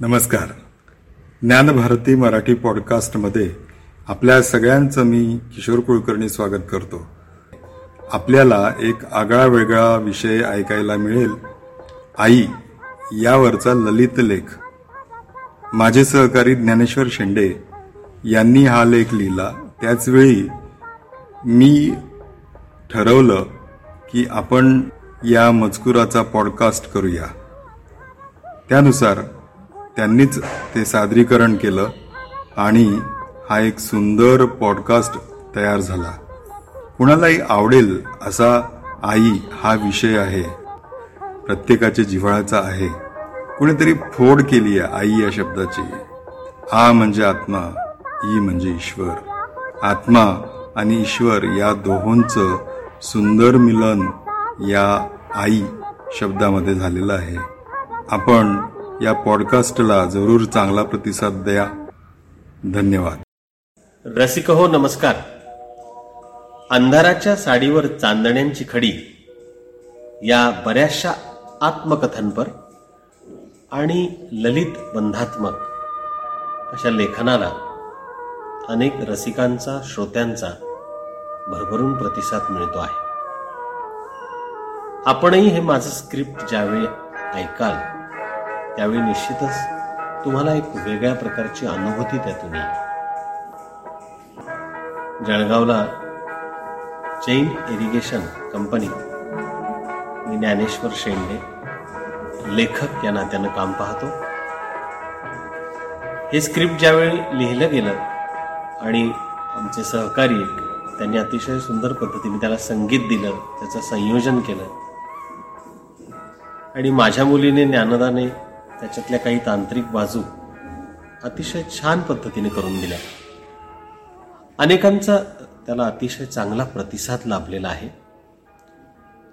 नमस्कार. ज्ञानभारती मराठी पॉडकास्टमध्ये आपल्या सगळ्यांचं मी किशोर कुलकर्णी स्वागत करतो. आपल्याला एक आगळा वेगळा विषय ऐकायला मिळेल. आई यावरचा ललित लेख. माझे सहकारी ज्ञानेश्वर शेंडे यांनी हा लेख लिहिला. त्याचवेळी मी ठरवलं की आपण या मजकुराचा पॉडकास्ट करूया. त्यानुसार त्यांनीच ते सादरीकरण केलं आणि हा एक सुंदर पॉडकास्ट तयार झाला. कुणालाही आवडेल असा आई हा विषय आहे. प्रत्येकाच्या जिव्हाळ्याचा आहे. कुणीतरी फोड केली आहे आई या शब्दाची. आ म्हणजे आत्मा ई म्हणजे ईश्वर. आत्मा आणि ईश्वर या दोहोंचं सुंदर मिलन या आई शब्दामध्ये झालेलं आहे. आपण या पॉडकास्टला जरूर चांगला प्रतिसाद द्या. धन्यवाद. रसिक हो नमस्कार. अंधाराच्या साडीवर चांदण्यांची खडी या बऱ्याचशा आत्मकथनपर आणि ललित बंधात्मक अशा लेखनाला अनेक रसिकांचा श्रोत्यांचा भरभरून प्रतिसाद मिळतो आहे. आपणही हे माझं स्क्रिप्ट ज्यावेळी ऐकाल त्यावेळी निश्चितच तुम्हाला एक वेगळ्या प्रकारची अनुभूती त्यातून येईल. जळगावला जैन इरिगेशन कंपनी मी ज्ञानेश्वर शेंडे लेखक या नात्यानं काम पाहतो. हे स्क्रिप्ट ज्यावेळी लिहिलं गेलं आणि आमचे सहकारी त्यांनी अतिशय सुंदर पद्धतीने त्याला संगीत दिलं त्याचं संयोजन केलं आणि माझ्या मुलीने ज्ञानदाने त्याच्यातल्या काही तांत्रिक बाजू अतिशय छान पद्धतीने करून दिल्या. अनेकांचा त्याला अतिशय चांगला प्रतिसाद लाभलेला आहे.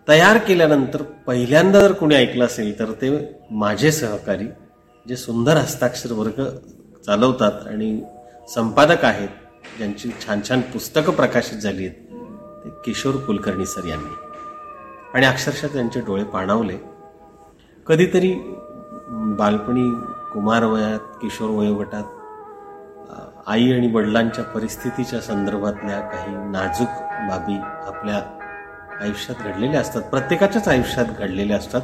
तयार केल्यानंतर पहिल्यांदा जर कोणी ऐकलं असेल तर ते माझे सहकारी जे सुंदर हस्ताक्षर वर्ग चालवतात आणि संपादक आहेत ज्यांची छान छान पुस्तकं प्रकाशित झाली आहेत ते किशोर कुलकर्णी सर यांनी. आणि अक्षरशः त्यांचे डोळे पाणावले. कधीतरी बालपणी कुमार वयात किशोर वयोगटात आई आणि वडिलांच्या परिस्थितीच्या संदर्भातल्या काही नाजूक बाबी आपल्या आयुष्यात घडलेल्या असतात. प्रत्येकाच्याच आयुष्यात घडलेल्या असतात.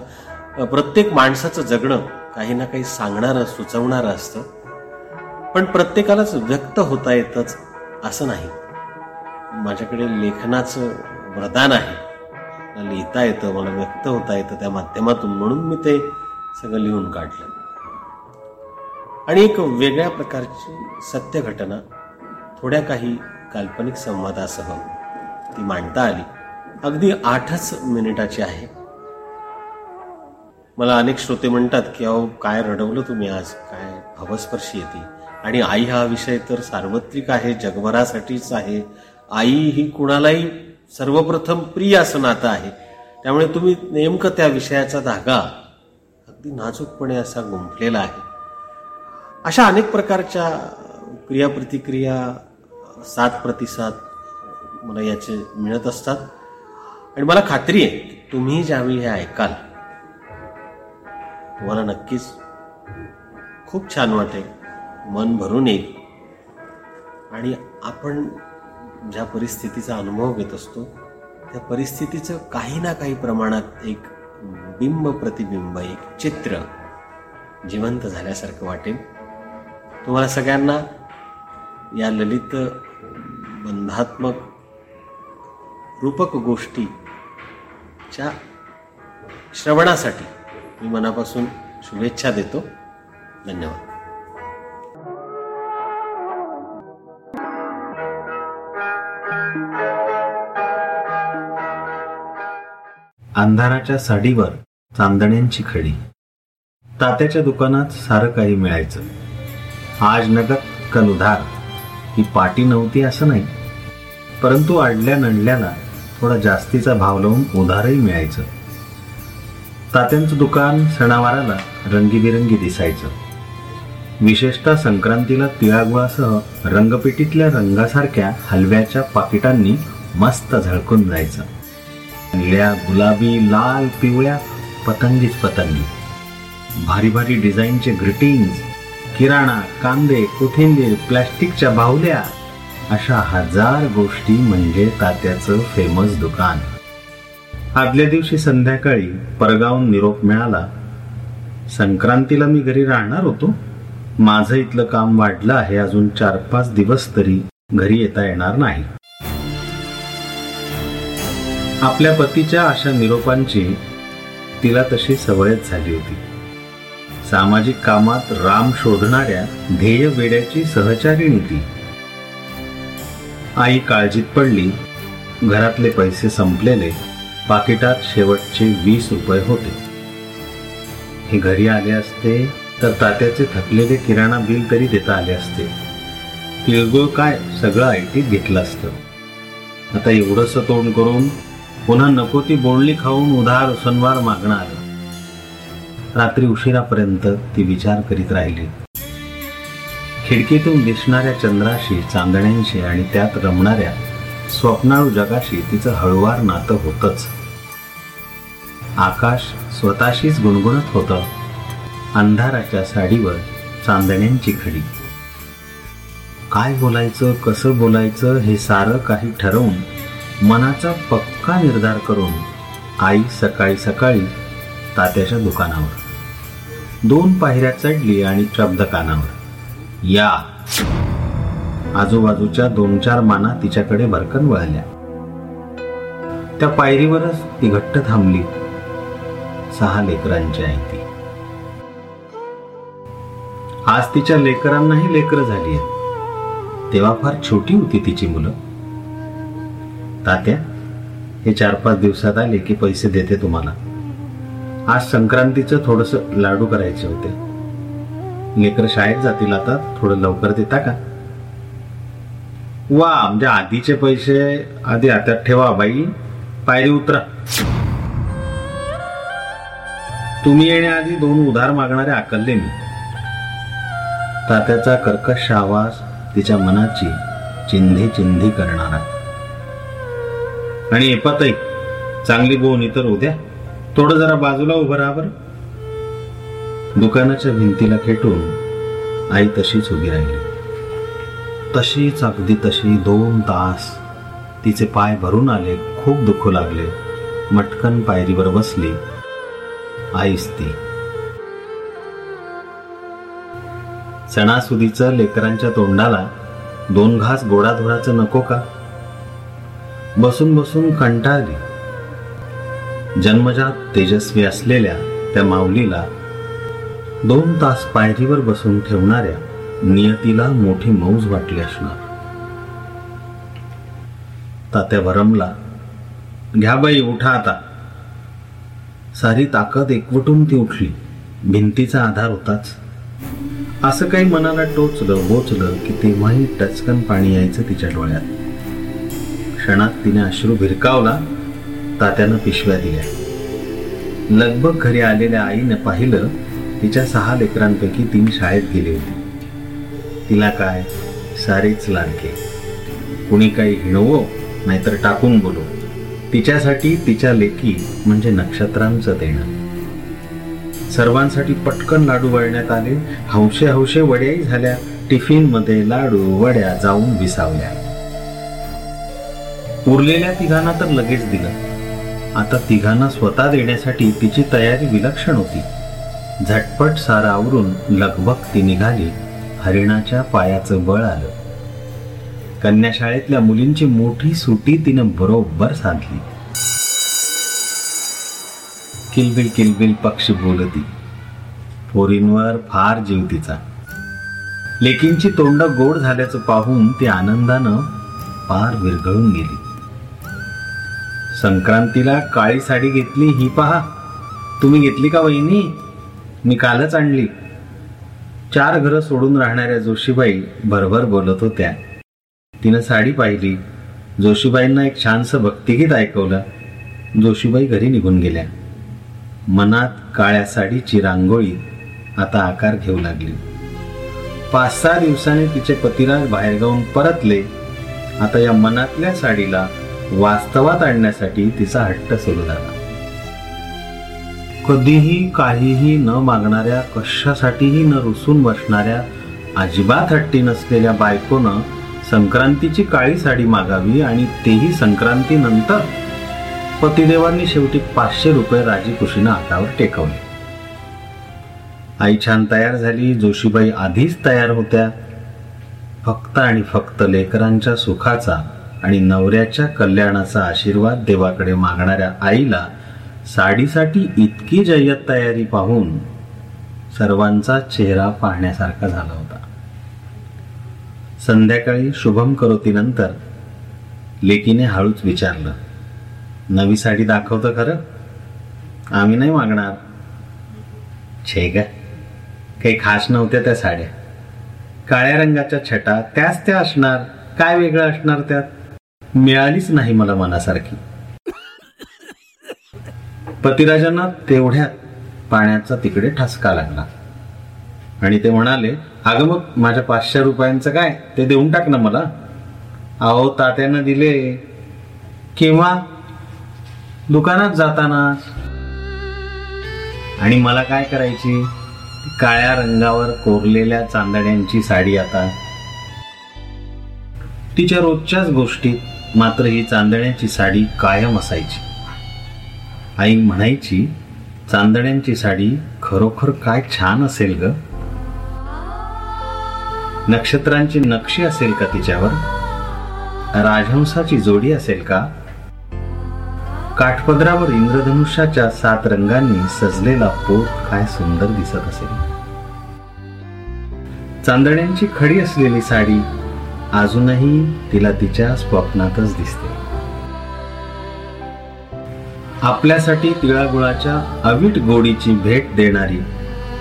प्रत्येक माणसाचं जगणं काही ना काही सांगणारं सुचवणारं असतं. पण प्रत्येकालाच व्यक्त होता येतच असं नाही. माझ्याकडे लेखनाचं वरदान आहे. मला लिहिता येतं मला व्यक्त होता येतं त्या माध्यमातून म्हणून मी ते सगळं लिहून काढलं. आणि एक वेगळ्या प्रकारची सत्य घटना थोड्या काही काल्पनिक संवादासह ती मांडता आली. अगदी आठच मिनिटाची आहे. मला अनेक श्रोते म्हणतात की अहो काय रडवलं तुम्ही आज? काय भवस्पर्शी येते आणि आई हा विषय तर सार्वत्रिक आहे जगभरासाठीच आहे. आई ही कुणालाही सर्वप्रथम प्रिय असं नातं आहे. त्यामुळे तुम्ही नेमकं त्या विषयाचा धागा अगदी नाजूकपणे असा गुंफलेला आहे. अशा अनेक प्रकारच्या क्रियाप्रतिक्रिया साथ प्रतिसाद मला याचे मिळत असतात. आणि मला खात्री आहे की तुम्ही ज्यावेळी हे ऐकाल तुम्हाला नक्कीच खूप छान वाटेल. मन भरून येईल. आणि आपण ज्या परिस्थितीचा अनुभव घेत असतो त्या परिस्थितीचं काही ना काही प्रमाणात एक बिंब प्रतिबिंब एक चित्र जिवंत झाल्यासारखं वाटेल. तुम्हाला सगळ्यांना या ललित बंधात्मक रूपक गोष्टीच्या श्रवणासाठी मी मनापासून शुभेच्छा देतो. धन्यवाद. अंधाराच्या साडीवर चांदण्यांची खडी. तात्याच्या दुकानात सारं काही मिळायचं. आज नगद कल उधार ही पाटी नव्हती असं नाही. परंतु आडल्या नडल्याला थोडा जास्तीचा भाव लावून उधारही मिळायचं. तात्यांचं दुकान सणावाराला रंगीबिरंगी दिसायचं. विशेषतः संक्रांतीला तिळागुळासह रंगपेटीतल्या रंगासारख्या हलव्याच्या पाकिटांनी मस्त झळकून जायचं. निळ्या गुलाबी लाल पिवळ्या पतंगीच पतंगी. भारी भारी डिझाईनचे ग्रिटिंग्स किराणा कांदे कोथिंबीर प्लॅस्टिकच्या बाहुल्या अशा हजार गोष्टी म्हणजे तात्याचं फेमस दुकान. आदल्या दिवशी संध्याकाळी परगावून निरोप मिळाला. संक्रांतीला मी घरी राहणार होतो. माझं इथलं काम वाढलं आहे अजून चार पाच दिवस तरी घरी येता येणार नाही. आपल्या पतीच्या अशा निरोपांची तिला तशी सवयच झाली होती. सामाजिक कामात राम शोधणाऱ्या ध्येय वेड्याची सहचारिणी ती आई काळजीत पडली घरातले पैसे संपलेले पाकिटात शेवटचे वीस रुपये होते. हे घरी आले असते तर तात्याचे थकलेले किराणा बिल तरी देता आले असते. तिळगुळ काय सगळं आयटीत घेतलं असतं. आता एवढंसं तोंड करून पुन्हा नको ती बोलणी खाऊन उधार सणवार मागणार. रात्री उशिरापर्यंत ती विचार करीत राहिली. खिडकीतून दिसणाऱ्या चंद्राशी चांदण्यांशी आणि त्यात रमणाऱ्या स्वप्नाळू जगाशी तिचं हळुवार नातं होतच. आकाश स्वतःशीच गुणगुणत होतं. अंधाराच्या साडीवर चांदण्यांची खडी काय बोलायचं कसं बोलायचं हे सारं काही ठरवून मनाचा पक्का निर्धार करून आई सकाळी सकाळी तात्याच्या दुकानावर दोन पायऱ्या चढली आणि शब्द कानावर या. आजूबाजूच्या दोन चार माना तिच्याकडे भरकन वळल्या. त्या पायरीवरच ती घट्ट थांबली. सहा लेकरांची आहे ती. आज तिच्या लेकरांनाही लेकरं झाली आहेत. तेव्हा फार छोटी होती तिची मुलं. तात्या हे चार पाच दिवसात आले की पैसे देते तुम्हाला. आज संक्रांतीचं थोडस लाडू करायचे होते. लेकर शाळेत जातील आता थोडं लवकर देता का? वा म्हणजे आधीचे पैसे आधी हातात ठेवा बाई. पायरी उतरा. तुम्ही येण्याआधी दोन उधार मागणारे आकलले मी. तात्याचा कर्कश आवाज तिच्या मनाची चिंधी चिंधी करणारा. आणि एपातही. चांगली बोन तर उद्या थोडं जरा बाजूला उभं राहा बरं. दुकानाच्या भिंतीला खेटून आई तशीच उभी राहिली. तशीच अगदी तशी दोन तास तिचे पाय भरून आले खूप दुखू लागले. मटकन पायरीवर बसली. आईच ती. सणासुदीचं लेकरांच्या तोंडाला दोन घास गोडाधोडाचं नको का? बसून बसून कंटाळली जन्मजात तेजस्वी असलेल्या त्या माऊलीला दोन तास पायरीवर बसून ठेवणाऱ्या नियतीला मोठी मौज वाटली असणार. तात्या वरमला घ्या बाई उठा आता. सारी ताकद एकवटून ती उठली. भिंतीचा आधार होताच. असं काही मनाला टोचलं बोचलं की तेव्हाही टचकन पाणी यायचं तिच्या डोळ्यात. क्षणात तिने अश्रू भिरकावला तात्यानं पिशव्या दिल्या. लगबग घरी आलेल्या आईनं पाहिलं तिच्या सहा लेकरांपैकी तीन शाळेत गेली होती. तिला काय? सारेच लाडके. कुणी काही हिणवो नाहीतर टाकून बोलो तिच्यासाठी तिच्या लेकी म्हणजे नक्षत्रांचं देणं. सर्वांसाठी पटकन लाडू वळण्यात आले. हौशे हौशे वड्याही झाल्या. टिफिनमध्ये लाडू वड्या जाऊन विसावल्या. उरलेल्या तिघांना तर लगेच दिलं. आता तिघांना स्वतः देण्यासाठी तिची तयारी विलक्षण होती. झटपट सारा आवरून लगबग ती निघाली. हरिणाच्या पायाचं बळ आलं. कन्याशाळेतल्या मुलींची मोठी सुटी तिनं बरोबर साधली. किलबिल किलबिल पक्षी बोलती. पोरींवर फार जीव तिचा. लेकींची तोंड गोड झाल्याचं पाहून ती आनंदानं पार विरघळून गेली. संक्रांतीला काळी साडी घेतली ही पहा. तुम्ही घेतली का वहिनी? मी कालच आणली. चार घरं सोडून राहणाऱ्या जोशीबाई भरभर बोलत होत्या. तिनं साडी पाहिली. जोशीबाईंना एक छानसं भक्तिगीत ऐकवलं. जोशीबाई घरी निघून गेल्या. मनात काळ्या साडीची रांगोळी आता आकार घेऊ लागली. पाच सहा दिवसांनी तिचे पतिराज बाहेरगावून परतले. आता या मनातल्या साडीला वास्तवात आणण्यासाठी तिचा हट्ट सुरू झाला. कधीही काहीही न मागणाऱ्या कशासाठीही न रुसून बसणाऱ्या अजिबात हट्टी नसलेल्या बायकोनं संक्रांतीची काळी साडी मागावी आणि तेही संक्रांतीनंतर पतिदेवांनी शेवटी पाचशे रुपये राजी हातावर टेकवले. आई छान तयार झाली जोशीबाई आधीच तयार होत्या. फक्त आणि फक्त लेकरांच्या सुखाचा आणि नवऱ्याच्या कल्याणाचा आशीर्वाद देवाकडे मागणाऱ्या आईला साडीसाठी इतकी जय्यत तयारी पाहून सर्वांचा चेहरा पाहण्यासारखा झाला होता. संध्याकाळी शुभम करोतीनंतर लेकीने हळूच विचारलं नवी साडी दाखवतं खरं? आम्ही नाही मागणार. छे ग काही खास नव्हत्या त्या साड्या. काळ्या रंगाच्या छटा त्याच त्या असणार काय वेगळं असणार त्यात? मिळालीच नाही मला मनासारखी. पतिराजांना तेवढ्यात पाण्याचा तिकडे ठसका लागला. आणि ते म्हणाले अगं मग माझ्या पाचशे रुपयांचं काय? ते देऊन टाक ना मला. अहो तात्यानं दिले. किंवा दुकानात जाताना. आणि मला काय करायची? काळ्या रंगावर कोरलेल्या चांदण्यांची साडी आता. तिच्या रोजच्याच गोष्टीत मात्र ही चांदण्याची साडी कायम असायची. आई म्हणायची चांदण्यांची साडी खरोखर काय छान असेल ग. नक्षत्रांची नक्षी असेल का तिच्यावर? राजहंसाची जोडी असेल का? काठपदरावर इंद्रधनुष्याच्या सात रंगांनी सजलेला पोत काय सुंदर दिसत असेल. चांदण्यांची खडी असलेली साडी अजूनही तिला तिच्या स्वप्नातच दिसते. आपल्यासाठी तिळागुळाच्या अवीट गोडीची भेट देणारी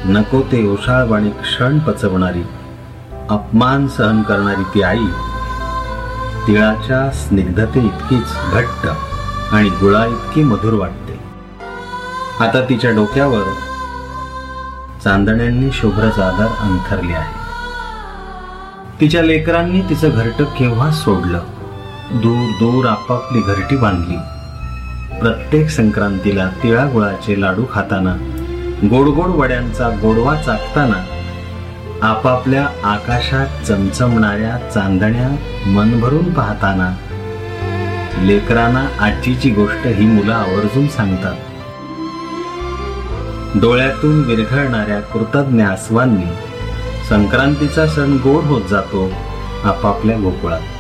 नको ते ओशाळवाणी क्षण पचवणारी अपमान सहन करणारी ती आई तिळाच्या स्निग्धते इतकीच घट्ट आणि गुळा इतकी मधुर वाटते. आता तिच्या डोक्यावर चांदण्यांनी शुभ्र चादर अंथरली आहे. तिच्या लेकरांनी तिचं घरटं केव्हा सोडलं? दूर दूर आपापली घरटी बांधली. प्रत्येक संक्रांतीला तिळागुळाचे लाडू खाताना गोड गोड वड्यांचा गोडवा चाकताना आपापल्या आकाशात चमचमणाऱ्या चांदण्या मनभरून पाहताना लेकरांना आजीची गोष्ट ही मुलं आवर्जून सांगतात. डोळ्यातून विरघळणाऱ्या कृतज्ञ आसवांनी संक्रांतीचा सण गोड होत जातो आपापल्या गोकुळात.